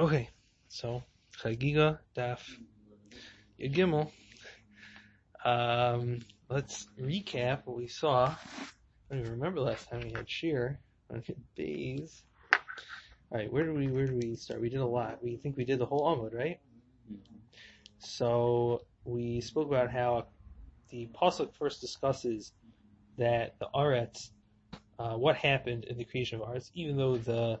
Okay, so Chagiga Daf Yagimel. Um, let's recap what we saw. I don't even remember last time we had shear on Bays. All right, where do we where do we start? We did a lot. We think we did the whole Amud, right? So we spoke about how the pasuk first discusses that the Aretz, uh, what happened in the creation of Aretz, even though the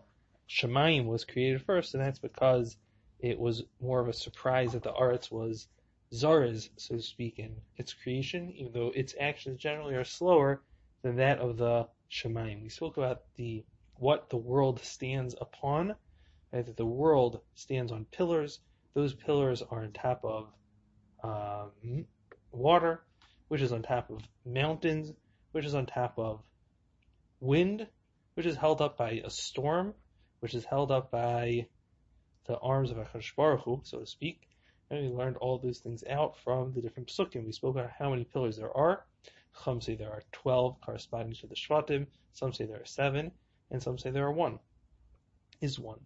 Shemayim was created first, and that's because it was more of a surprise that the Aretz was Zara's, so to speak, in its creation, even though its actions generally are slower than that of the Shemayim. We spoke about the what the world stands upon, right? that the world stands on pillars. Those pillars are on top of um, water, which is on top of mountains, which is on top of wind, which is held up by a storm, which is held up by the arms of Akash Hu, so to speak. And we learned all those things out from the different psukim. We spoke about how many pillars there are. Some say there are 12 corresponding to the Shvatim. Some say there are seven and some say there are one. Is one.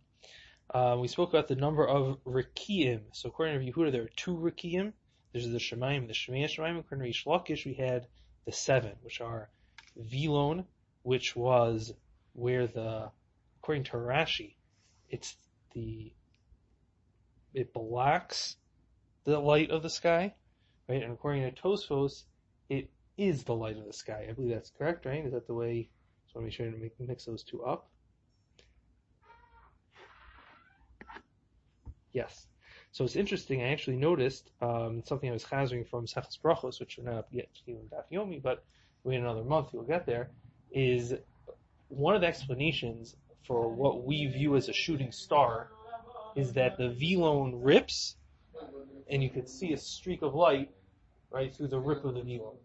Uh, we spoke about the number of Rikiim. So according to Yehuda, there are two Rikiim. There's the Shemaim, the Shemaya Shemaim. According to Lakish, we had the seven, which are Vilon, which was where the, according to Rashi, it's the, it blocks the light of the sky, right? And according to Tosfos, it is the light of the sky. I believe that's correct, right? Is that the way me try to make, mix those two up. Yes. So it's interesting. I actually noticed um, something I was chazering from Sechas Brachos, which we're not up yet to in Daf but wait another month, you'll get there. Is one of the explanations for what we view as a shooting star is that the velone rips, and you could see a streak of light right through the rip of the velone.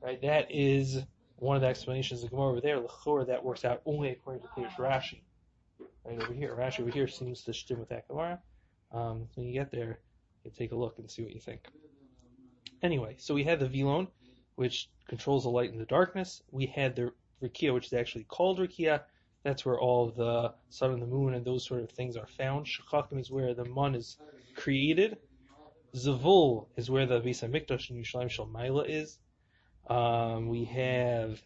Right, that is one of the explanations of Gemara over there, Lechor, that works out only according to Pirush Rashi. Right over here, Rashi over here seems to stem with that Gemara. Um, when you get there, you take a look and see what you think. Anyway, so we had the Vilon, which controls the light in the darkness. We had the Rikia, which is actually called Rikia. That's where all the sun and the moon and those sort of things are found. Shechakim is where the mun is created. Zavul is where the Beis Hamikdash in Yerushalayim Shalmaila is. Um, we have,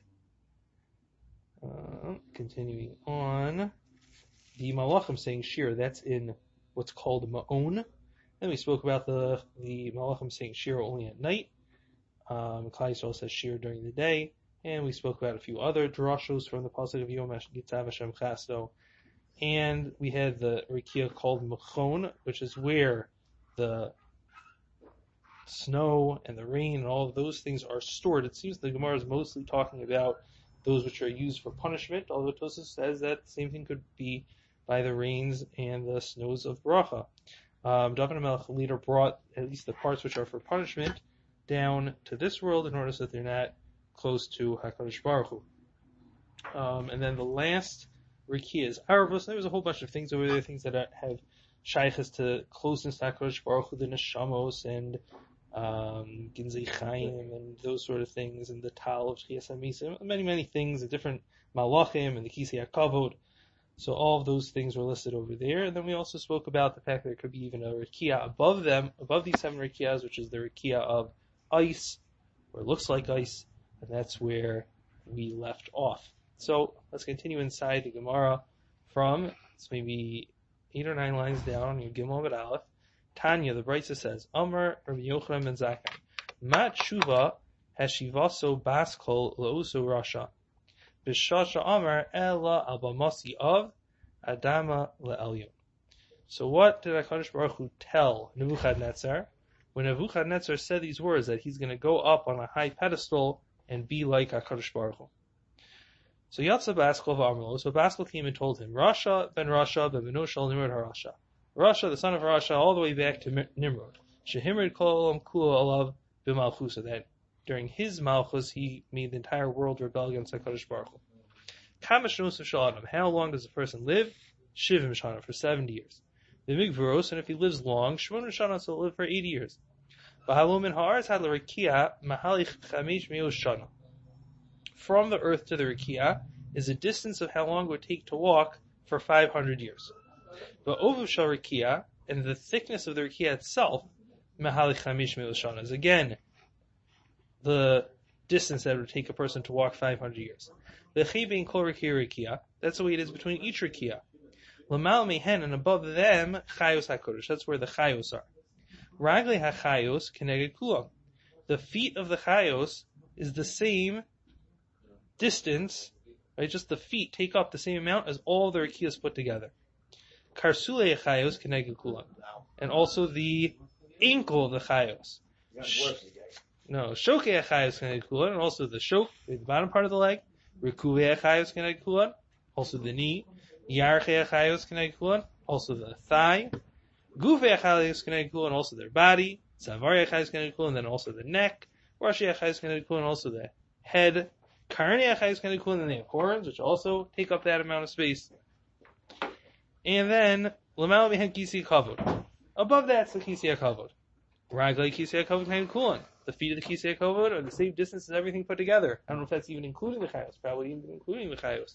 uh, continuing on, the Malachim saying Shir, that's in what's called Ma'on. Then we spoke about the, the Malachim saying Shir only at night. Um, Klai says Shir during the day. And we spoke about a few other drashos from the Pasuk of Yom Gitzav Hashem Chasto. And we had the Rikia called Machon, which is where the snow and the rain and all of those things are stored. It seems the Gemara is mostly talking about those which are used for punishment, although Tosus says that the same thing could be by the rains and the snows of Bracha. Um, David Melech leader brought at least the parts which are for punishment down to this world in order so that they're not close to HaKadosh Baruch Hu. Um, and then the last Rikiya is Arvos. There was a whole bunch of things over there, things that have shaykhs to closeness to HaKadosh Baruch Hu, the Neshamos and um, Chaim and those sort of things, and the Tal of Shchias many, many things, the different Malachim and the Kisei HaKavod. So all of those things were listed over there. And then we also spoke about the fact that there could be even a Rikia above them, above these seven Rikiyas, which is the Rikia of ice, or it looks like ice, and that's where we left off. So let's continue inside the Gemara from, it's maybe eight or nine lines down on your Gimel But Aleph. Tanya, the Brisa says, Amr Rabbi Yochanan ben Zakkai, Mat Shuva Hashivaso Baskol Lausu Rasha. Bishasha Amr Ella Abamasi of Adama Le'elyon. So what did HaKadosh Baruch Hu tell Nebuchadnezzar when Nebuchadnezzar said these words that he's going to go up on a high pedestal and be like HaKadosh Baruch Hu? So Yatsa Baskol V'Amrlo, so Baskol came and told him, Rasha ben Rasha ben Benoshal Nimrod HaRasha. Rasha, the son of Rasha, all the way back to Nimrod. Shehimrid kol kula alav b'malchusa. That during his malchus, he made the entire world rebel against Hakadosh Baruch Hu. Of How long does a person live? Shivim shana for seventy years. The migvaros, and if he lives long, shmona shana, he'll live for eighty years. From the earth to the rikia is a distance of how long it would take to walk for five hundred years. But ovu shal rikia and the thickness of the rikia itself, mahali chamish milashanas. Again, the distance that would take a person to walk 500 years. The chibin That's the way it is between each rikia. Lamal mehen and above them chayos hakodesh. That's where the chayos are. Ragli hachayos keneged kulam. The feet of the chayos is the same distance, right? Just the feet take up the same amount as all the rikiyas put together. Karsule chayos keneged kulam. And also the ankle of the chayos. No, shoke chayos keneged kulam, and also the shok, the bottom part of the leg. Rikuve chayos keneged kulam, also the knee. Yarche chayos keneged kulam, also the thigh. Gufe chayos keneged and also their body. Chayos keneged kulam, and then also the neck. Rashi chayos keneged and also the head. Karni keneged kulam, and then have horns, which also take up that amount of space. And then Lamal Mihen Kisi Kavod. Above that's the Kisi Kavod. Raglai Kisi Kavod Kain Kulan. The feet of the Kisi Kavod are the same distance as everything put together. I don't know if that's even including the Chayos. Probably even including the Chayos.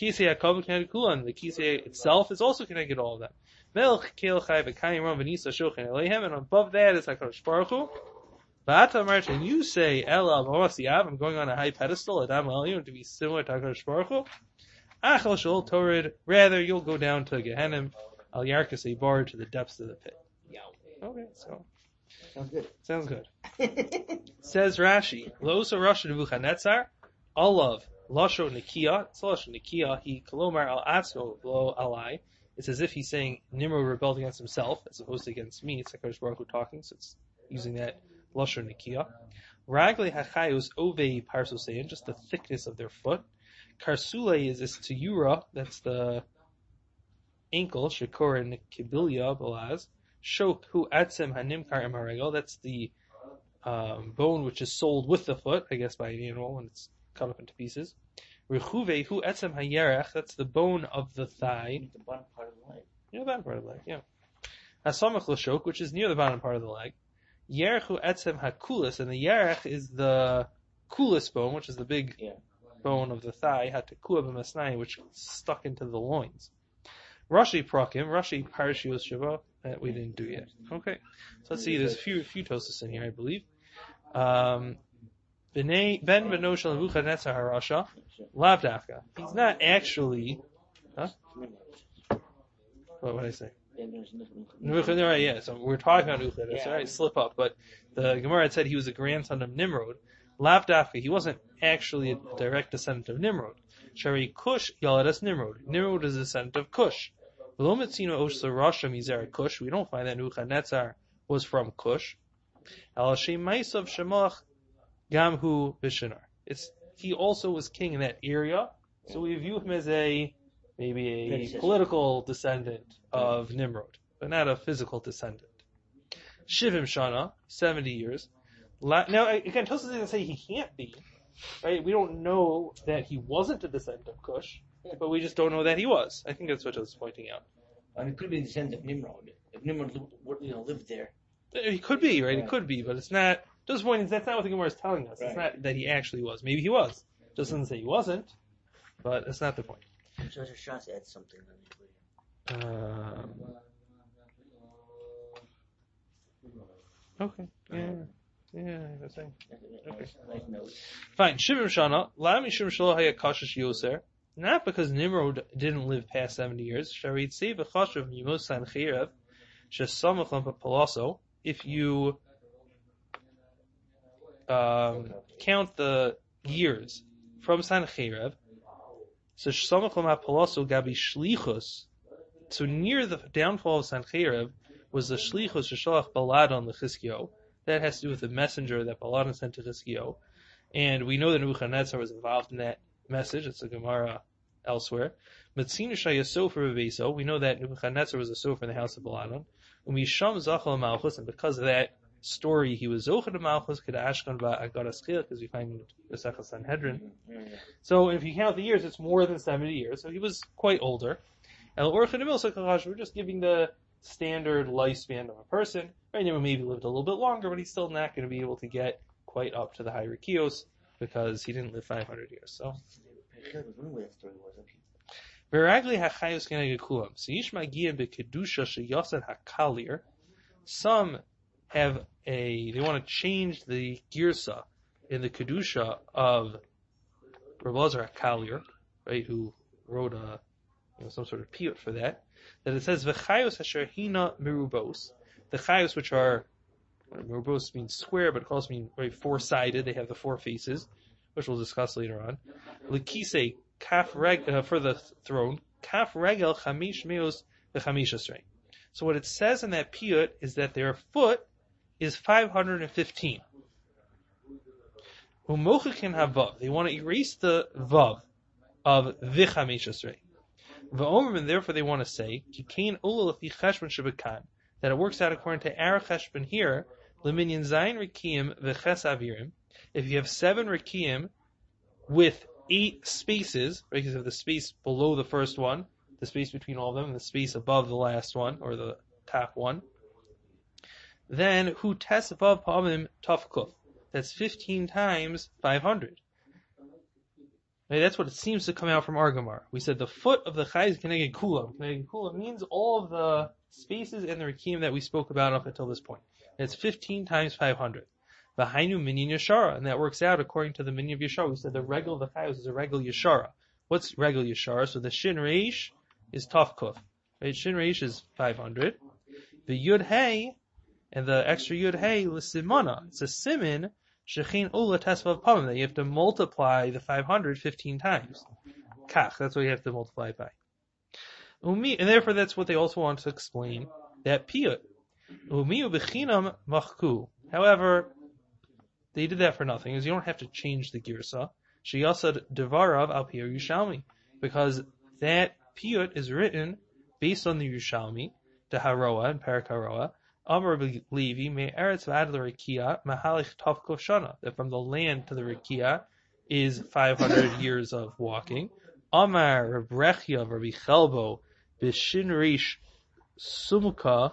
Kisi Kavod Kain Kulan. The Kisi itself is also connected to all of them. Melch Kel Chai V'Kayim Ram V'Nisa Shochin Eleihem. And above that is HaKadosh Baruch Hu. V'ata Martin, you say, Ela Mawasiyav, I'm going on a high pedestal, Adam Elion, to be similar to HaKadosh Baruch Hu. Achel Shol Torid, rather you'll go down to Gehenim, Al Yarkas a bar to the depths of the pit. Okay, so Sounds good. sounds good. Says Rashi, Losa Rosh Nebuchadnezzar, Olav, Lasho Nikia, it's Nikia, he Kolomar Al Atzo Lo Alai. It's as if he's saying Nimrod rebelled against himself as opposed to against me. It's like HaKadosh Baruch Hu talking, so it's using that Lasho Nikia. Ragle Hachayos Ove Parsosein, just the thickness of their foot. Karsule is this Tuyura, that's the ankle, Shakor and Kibilia Balaz. Shok hu atzem hanimkar emarego, that's the um, bone which is sold with the foot, I guess by an animal when it's cut up into pieces. Rechuve hu etzem hayerech, that's the bone of the thigh. The bottom part of the leg. Yeah, the bottom part of the leg, yeah. Hasamach l'shok, which is near the bottom part of the leg. Yerech hu etzem hakulis, and the yerech is the kulis bone, which is the big Yeah. bone of the thigh, hatekua b'masnai, which stuck into the loins. Rashi prakim, Rashi parashios shava, that we didn't do yet. Okay, so let's see. There's a few few toasts in here, I believe. Um, Ben Benoshel Nebuchadnezzar Harasha, Lav Dafka. He's not actually. What would I say? Nebuchadnezzar, yeah. So we're talking about Nebuchadnezzar. Yeah. Sorry, slip up. But the Gemara had said he was a grandson of Nimrod. Lav Dafka. He wasn't actually a direct descendant of Nimrod. Shari Kush Yaladas Nimrod. Nimrod is a descendant of Kush. Velomitzino Osla Rasha Mizera Kush. We don't find that Nebuchadnezzar was from Kush. Al Shem Maisav Shemach Gamhu Bishanar. It's he also was king in that area, so we view him as a maybe a political descendant of Nimrod, but not a physical descendant. Shivim Shana, seventy years. Now again, Tosa doesn't say he can't be. Right? We don't know that he wasn't a descendant of Cush, but we just don't know that he was. I think that's what Tosa's pointing out. And it could be the descendant of Nimrod. If Nimrod lived, you know, lived there. He could be, right? He Right. could be, but it's not. Tosa's point is that's not what the Gemara is telling us. It's not that he actually was. Maybe he was. Just doesn't say he wasn't, but that's not the point. So there's a shot to add something on it. Um, okay. Yeah. Yeah. That's right. Okay. Nice, nice note. Fine. Shivim Shana. La mishum shelo haya kashish yoser. Not because Nimrod didn't live past 70 years. Sharit save a chashav mimos sancherev. Shesamach palaso. If you um, count the years from Sancherev, so Shesamach palaso gabi shlichus. So near the downfall of Sancherev was the shlichus sheshalach baladon lechizkio. That has to do with the messenger that Baladon sent to Chizkio. And we know that Nebuchadnezzar was involved in that message. It's a Gemara elsewhere. Matzinu Shayasofer Bebeso. We know that Nebuchadnezzar was a sofer in the house of Baladon. Umisham Zachal Malchus, and because of that story, he was Zochad Malchus Kedashkan Agadaschil, because we find Sechel Sanhedrin. So if you count the years, it's more than 70 years. So he was quite older. El Orchan Emil we're just giving the standard lifespan of a person. Right now, maybe lived a little bit longer, but he's still not going to be able to get quite up to the high Rikios because he didn't live 500 years. So. Some have a they want to change the girsa in the kedusha of Rabbi Hakalir, right? Who wrote a you know, some sort of piyut for that. That it says v'chayos asher hina merubos. The chayos which are merubos means square, but it also means right, four sided. They have the four faces, which we'll discuss later on. Likise kaf reg uh, for the throne kaf regel chamish meos v'chamish. So what it says in that piyut is that their foot is 515. Umochikin havav. They want to erase the vav of v'chamish esrei. V'omer, and therefore they want to say that it works out according to our cheshbon here. If you have seven rikiim with eight spaces, because of the space below the first one, the space between all of them, and the space above the last one, or the top one, then hu tes above pamim tafkuf. That's 15 times 500. Right, that's what it seems to come out from Argamar. We said the foot of the chai keneged kulam. Keneged kulam means all of the spaces and the rikim that we spoke about up until this point. It's 15 times 500. V'hainu minyan yashara, and that works out according to the minyan of yashara. We said the regal of the chayos is a regal yashara. What's regal yashara? So the shin reish is tafkuf. Right, shin reish is 500. The yud hey, and the extra yud hey l'simana. It's a simin shechin ula tesvav pamim that you have to multiply the 500 15 times. Kach, that's what you have to multiply by. Umi, and therefore that's what they also want to explain that piyut. Umi ubechinam machku. However, they did that for nothing, because you don't have to change the girsa. Sheyasad devarav al piyur Yushalmi, because that piyut is written based on the Yushalmi, the Haroa and Parak Amar Levi me eretz v'ad l'rikia mahalich tavkov shana. That from the land to the rikia is 500 years of walking. Amar Rebrechia Rabbi Chelbo b'shin rish sumuka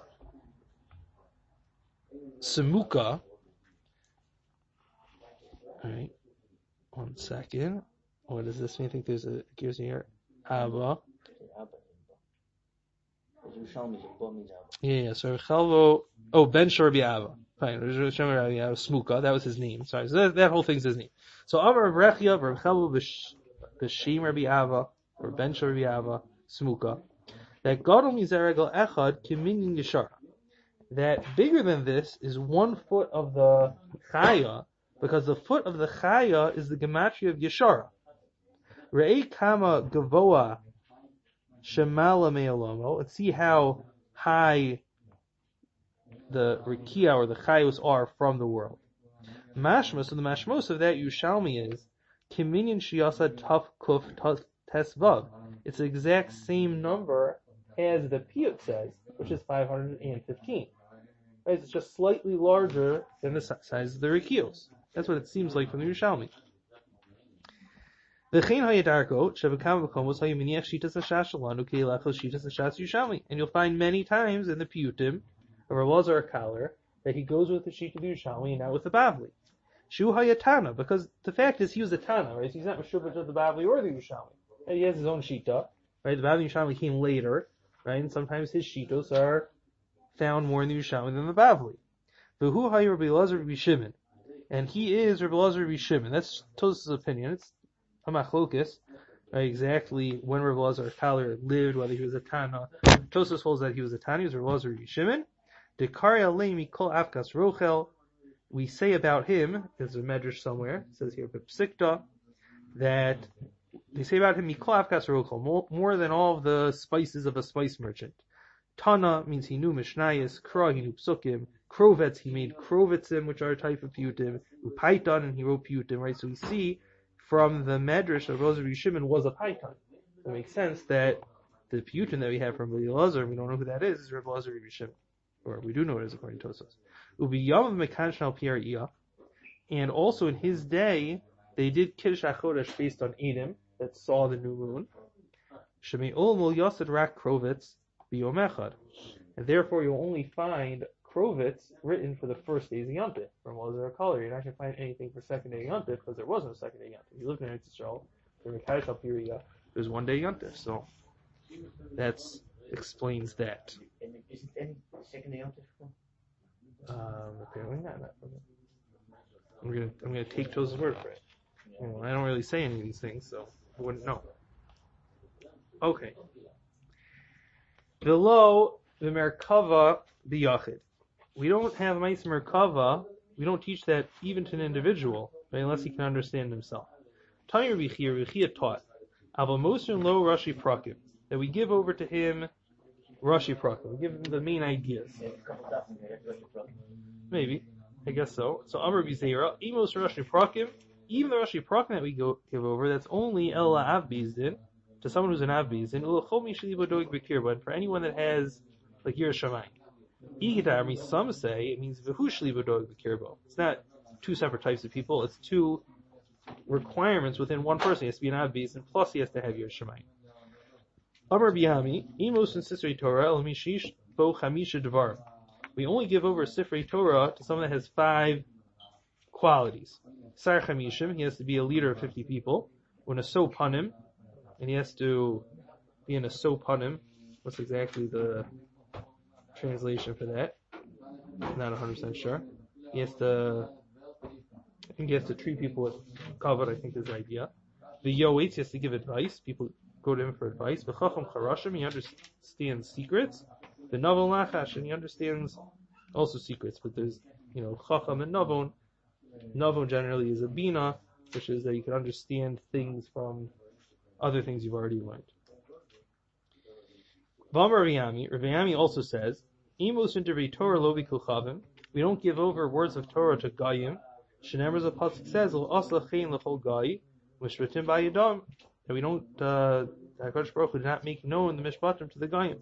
Samuka. Alright. One second. What does this mean? I think there's a gears in here. Abba. Yeah, yeah. So Chelvo. Oh, Ben Shorbi Abba. Fine. Smuka. That was his name. Sorry. So that, that whole thing's his name. So Amar Rechia, Rav Chelvo B'Shim Rabbi or Ben Shorbi Ava, Smuka. That Gadol Mizeragel Echad Kiminyin Yeshara. That bigger than this is one foot of the Chaya, because the foot of the Chaya is the gematria of Yeshara. Re'ei Kama Gavoa Shemala Me'olomo, and see how high the Rikia or the Chayos are from the world. Mashma, so the Mashmos of that Yushalmi is Kiminyan Shiasa Tuf Kuf Tesvav. It's the exact same number as the Piyut says, which is 515. Right? It's just slightly larger than the size of the Rikios. That's what it seems like from the Yerushalmi. And you'll find many times in the Piyutim of Rabazar Kalir that he goes with the sheet of Yerushalmi and not with the Bavli. Shu Hayatana, because the fact is he was a Tana, right? He's not Meshubach of the Bavli or the Yerushalmi. Right? He has his own Shita, right? The Bavli Yerushalmi came later, right? And sometimes his Shitos are found more in the Yerushalmi than the Bavli. V'hu Hay Rabbi Lazar Rabbi Shimon. And he is Rabbi Lazar Rabbi Shimon. That's Tos's opinion. It's a machlokis, right? Exactly when Rabbi Lazar Kalir lived, whether he was a Tana. Tosus holds that he was a Tana, he was Rabbi Lazar Rabbi Shimon. Dekaria Leimi Kol Afkas Rochel. We say about him, there's a medrash somewhere, it says here, Psikta, that they say about him, Mikol Afkas Rochel, more, than all the spices of a spice merchant. Tana means he knew Mishnayis, Kra he knew Psukim, Krovets he made Krovetzim, which are a type of Piyutim, Upaitan and he wrote Piyutim, right? So we see from the Medrash of Rosary Shimon was a Paitan. It makes sense that the Piyutim that we have from Rabbi Lazar, we don't know who that is, is Rabbi Lazar Shimon. Or we do know it is according to Tosos. Ubiyam Mekanshnal Pierre And also in his day, they did Kiddush HaChodesh based on Edom, that saw the new moon. Shemi Ulmul Yosed Rak Krovitz. And therefore you'll only find Krovitz written for the first days of Yontif from Lazar Color. You're not going to find anything for second day Yontif because there was no second day Yontif. You look at Eretz Yisrael, Mekadosh Al there's one day Yontif. So that explains that. And it any second Yom Tov? Um, apparently not. not I'm gonna I'm gonna take Tosa's word for it. Know, I don't really say any of these things, so I wouldn't know. Okay. Below the Merkava biyachid. We don't have Ma'is Merkava. We don't teach that even to an individual, right, unless he can understand himself. Tani Rabbi Chia, taught, Mosin lo Rashi Prakim, that we give over to him Rashi Prakim. We give him the main ideas. Maybe. I guess so. So Amr Bizera, Emos Rashi Prakim, even the Rashi Prakim that we go give over, that's only Ella Avbizdin, to someone who's an Avbizdin, Ulachomi Shalibo Doig Bekirba, and for anyone that has, like, Yir Shamayim. Igitarmi, some say it means Vihu Shalibo Doig Bekirbo. It's not two separate types of people, it's two requirements within one person. He has to be an Avbizdin, plus he has to have Yir Shamayim. Amr Biyami, Emos and Sisri Torah, El Mishish Bo Chamisha Devar. We only give over Sifrei Torah to someone that has five qualities. Sar Chamishim, he has to be a leader of 50 people. When a Sopanim, and he has to be in a Sopanim. What's exactly the translation for that? Not 100% sure. He has to, I think he has to treat people with kavod, I think is the idea. The Yoetz, has to give advice. People go to him for advice. The Chacham Charashim, he understands secrets. The Navon Lachash, and he understands also secrets, but there's, you know, Chacham and Navon. Navon generally is a Bina, which is that you can understand things from other things you've already learned. Vamar Riyami, Riyami also says, Imus inter Torah lovi kuchavim. We don't give over words of Torah to Gayim. Shenemers of Pasuk says, Asla chein lechol Gayi, Mishratim bayadam. And we don't, uh, HaKadosh Baruch Hu did not make known the Mishpatim to the Gayim.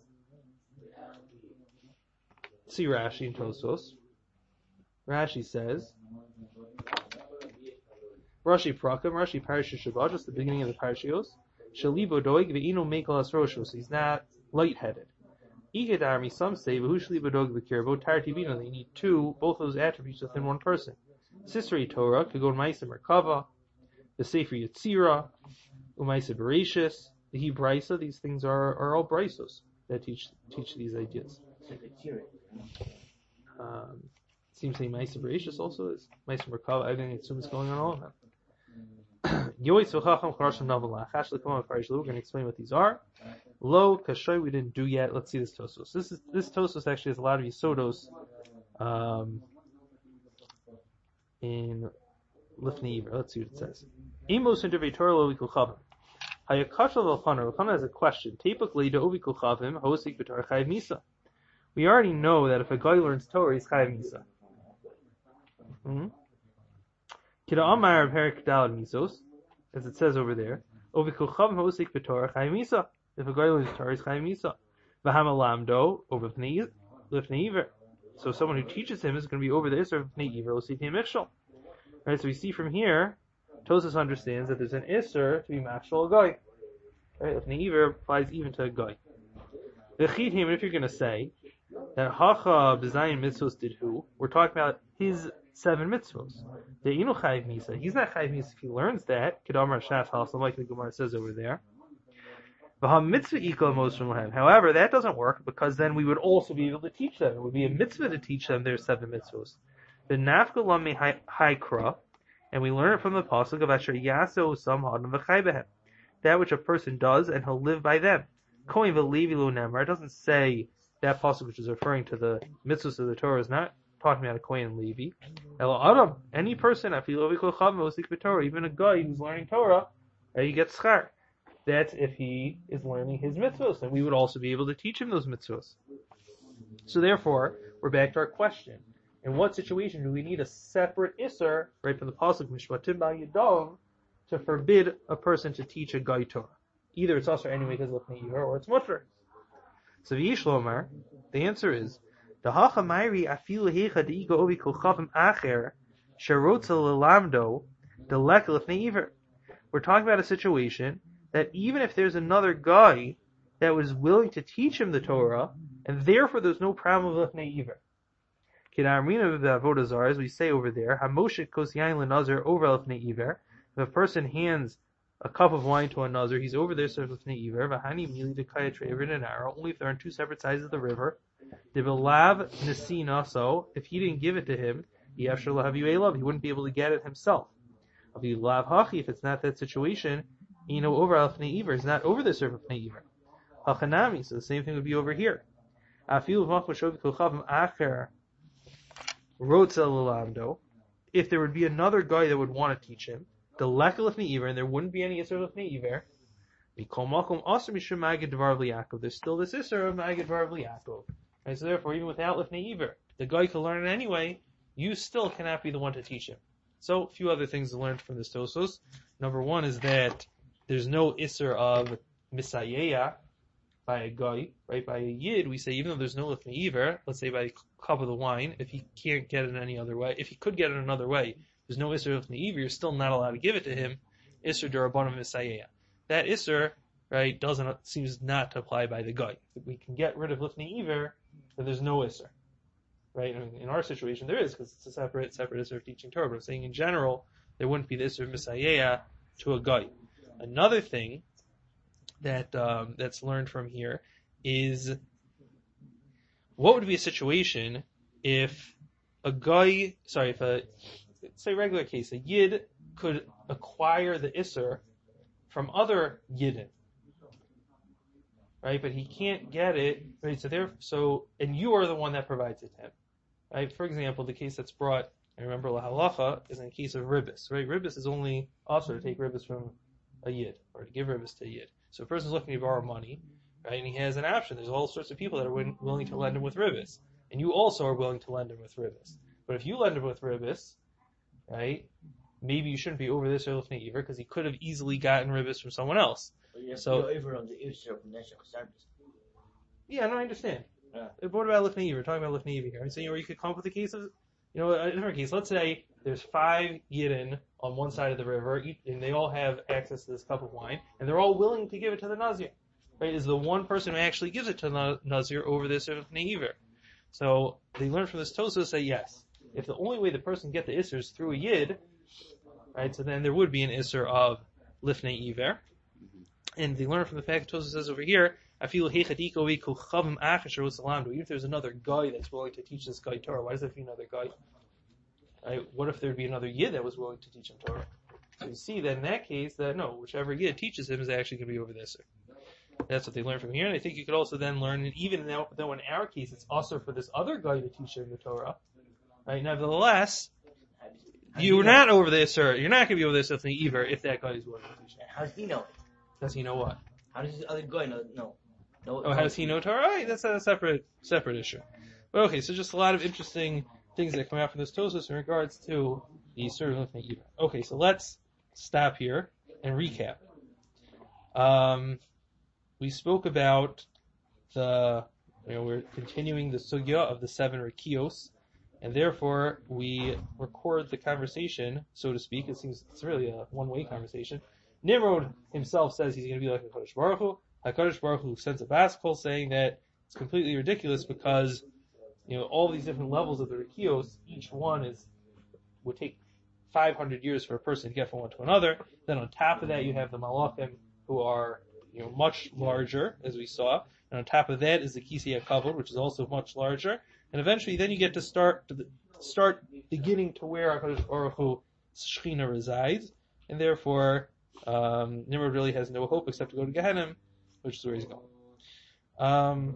See Rashi and Tosos. Rashi says, Rashi Prakam, Rashi Parasha Shabbat, just the beginning of the Parashios. Shalibo doig ve'ino mekel asroshos. He's not lightheaded. Igad army, some say, v'hu shalibo doig v'kirbo, tartivino. They need two, both those attributes within one person. Sisri Torah, go Maisa Merkava, the Sefer Yetzira, Umaisa Bereshis, the Hebraisa, these things are, are all Braisos that teach teach these ideas. Um, seems to be Maisa Bereshis also is Maisa Merkava. I think it's going on all of them. We're going to explain what these are. Lo kashoy we didn't do yet. Let's see this tosos. This is this tosos actually has a lot of yisodos um, in Lifnei Iver. Let's see what it says. Emos intervey Torah lo v'kuchavim. Hayakashav v'chana. V'chana has a question. Typically, to ovi kuchavim hosik b'tor chayiv misa. We already know that if a guy learns Torah, he's chayiv misa. Mm-hmm. Kida Amar of Herik Dalad Misos, as it says over there, Ovikucham Hosik B'Torah Chayim. If a guy learns Torah, he's Chayim Misa. V'Hama Lamdo over Lifnei Iver. So someone who teaches him is going to be over there, so Lifnei Iver Osifnei Michshel. Right, so we see from here, Tosus understands that there's an Isser to be Machshel a guy. Right, Lifnei Iver applies even to a guy. The Chitim, if you're going to say that Hacha B'Zayin Mitzvos did who, we're talking about his seven mitzvos. The inu chayiv misa. He's not chayiv misa if he learns that. Kedamar shas halsam, like the Gemara says over there. However, that doesn't work because then we would also be able to teach them. It would be a mitzvah to teach them their seven mitzvos. The nafkalami haikra, and we learn it from the pasuk of Asher yaso sam hadam That which a person does, and he'll live by them. Kohen v'levi lo. It doesn't say that pasuk which is referring to the mitzvahs of the Torah is not talking about a Kohen Levi. Adam, any person, even a guy who's learning Torah, uh, he gets schar. That's if he is learning his mitzvahs, and we would also be able to teach him those mitzvahs. So therefore, we're back to our question. In what situation do we need a separate Isser, right from the Pasuk, Mishpatim Yadov, to forbid a person to teach a guy Torah? Either it's also anyway because of or it's mutter. So Yishlomer, the answer is, the hacha mairi afilu hecha de ego ovi kochavim acher sherotza lelamdo the lekel neiver. We're talking about a situation that even if there's another guy that was willing to teach him the Torah, and therefore there's no problem with neiver. Kidarmina avodah as we say over there, hamoshet kos yain lenazir over lefnei If a person hands a cup of wine to another, he's over there served with Iver, Vahani Mili de Kaya Traver and arrow, only if they're on two separate sides of the river. The Belav Nesina, so if he didn't give it to him, Yashar love, he wouldn't be able to get it himself. Lav Hachi, if it's not that situation, you know, over Alfnei Iver, it's not over the servant of Iver. Hachanami, so the same thing would be over here. Afil Acher Rotza if there would be another guy that would want to teach him, the lekalif ne'iver, and there wouldn't be any isser of ne'iver, there's still this isser of dvar Yaakov. Right, so therefore, even without lifnei iver, the guy can learn it anyway. You still cannot be the one to teach him. So, a few other things learned from this Tosos. Number one is that there's no isser of misayeya by a guy, right? By a yid, we say even though there's no lifnei iver, let's say by a cup of the wine, if he can't get it any other way, if he could get it another way, there's no isser of lifnei you're still not allowed to give it to him. Isser durabanim misayeya. That isser, right, doesn't seems not to apply by the guy. We can get rid of lifnei iver, then there's no isser right? I mean, in our situation, there is because it's a separate separate Isser of teaching Torah. But I'm saying in general, there wouldn't be the Isser of misayeya to a guy. Another thing that um, that's learned from here is what would be a situation if a guy, sorry, if a say regular case, a yid could acquire the Isser from other yidden, right? But he can't get it, right? So there, so and you are the one that provides it to him. Right? For example, the case that's brought, I remember La Halacha, is in the case of ribbis. Right? Ribbis is only also to take ribbis from a yid, or to give ribbis to a yid. So a person's looking to borrow money, right? And he has an option. There's all sorts of people that are willing to lend him with ribbis. And you also are willing to lend him with ribbis. But if you lend him with ribbis, right, maybe you shouldn't be over this or looking at because he could have easily gotten ribbis from someone else. So, over on the iser of lifneiver. yeah, no, I understand. Yeah. Uh, what about Lifnei? We're talking about Lifnei here. I'm saying know, you could come up with a case of, you know, a different case. Let's say there's five Yidden on one side of the river, and they all have access to this cup of wine, and they're all willing to give it to the Nazir. Right? Is the one person who actually gives it to the Nazir over this Lifnei So they learn from this Tosa say yes. If the only way the person get the Isser is through a Yid, right? So then there would be an Isser of Lifnei Iver. And they learn from the fact that Tosa says over here I feel even if there's another guy that's willing to teach this guy Torah, why does it be another guy? Right? What if there'd be another yid that was willing to teach him Torah? So you see that in that case, that no, whichever yid teaches him is actually going to be over this. That's what they learn from here, and I think you could also then learn, and even now, though in our case it's also for this other guy to teach him the Torah, right? Nevertheless, you're not over this, sir. You're not going to be over this me either if that guy is willing to teach him. How does he know? Does he know what? How does the other guy know? know? No, oh, how does he know Torah? Right, that's a separate separate issue. But okay, so just a lot of interesting things that come out from this Tosos in regards to the servant of Okay, so let's stop here and recap. Um, we spoke about the, you know, we're continuing the sugya of the seven rikios, and therefore we record the conversation, so to speak. It seems it's really a one-way conversation. Nimrod himself says he's going to be like a Kodesh Baruch Hu. HaKadosh Baruch Hu sends a baskol saying that it's completely ridiculous because, you know, all these different levels of the Rikios, each one is, would take 500 years for a person to get from one to another. Then on top of that, you have the Malachim who are, you know, much larger, as we saw. And on top of that is the Kisei HaKavod, which is also much larger. And eventually then you get to start, to the, start beginning to where HaKadosh Baruch Hu Shechina resides. And therefore, um, Nimrod really has no hope except to go to Gehenna, which is where he's going. Um,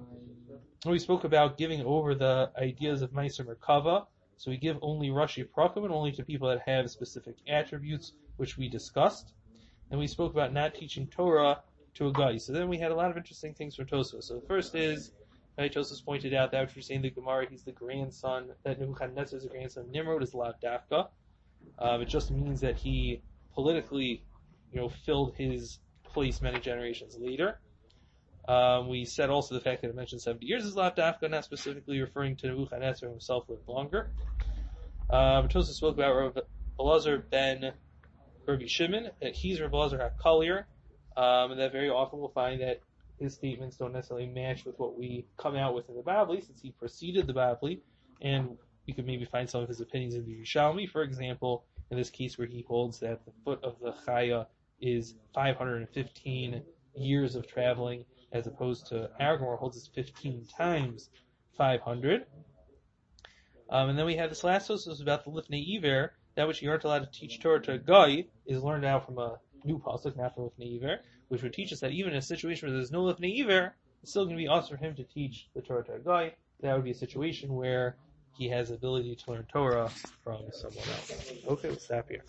we spoke about giving over the ideas of Meiser Merkava. So we give only Rashi Prakim and only to people that have specific attributes, which we discussed. And we spoke about not teaching Torah to a guy. So then we had a lot of interesting things from Tosos. So the first is, Tosos pointed out that after saying the Gemara, he's the grandson, that Nebuchadnezzar is the grandson. of Nimrod is Lav Dafka. Um, it just means that he politically, you know, filled his place many generations later. Um, we said also the fact that it mentioned 70 years is Lav Dafka, not specifically referring to Nebuchadnezzar himself lived longer. Um, Tosa spoke about Rav Elazar ben Rabbi Shimon, that he's Rav Elazar HaKalir, um, and that very often we'll find that his statements don't necessarily match with what we come out with in the Babli, since he preceded the Babli, and we could maybe find some of his opinions in the Yerushalmi, for example, in this case where he holds that the foot of the Chaya is 515 years of traveling, as opposed to Gemara holds it's 15 times 500. Um, and then we have this last source about the Lifnei that which you aren't allowed to teach Torah to a guy is learned now from a new pasuk, not from Lifnei Iver, which would teach us that even in a situation where there's no Lifnei it's still going to be awesome for him to teach the Torah to a guy. That would be a situation where he has the ability to learn Torah from someone else. Okay, we'll stop here.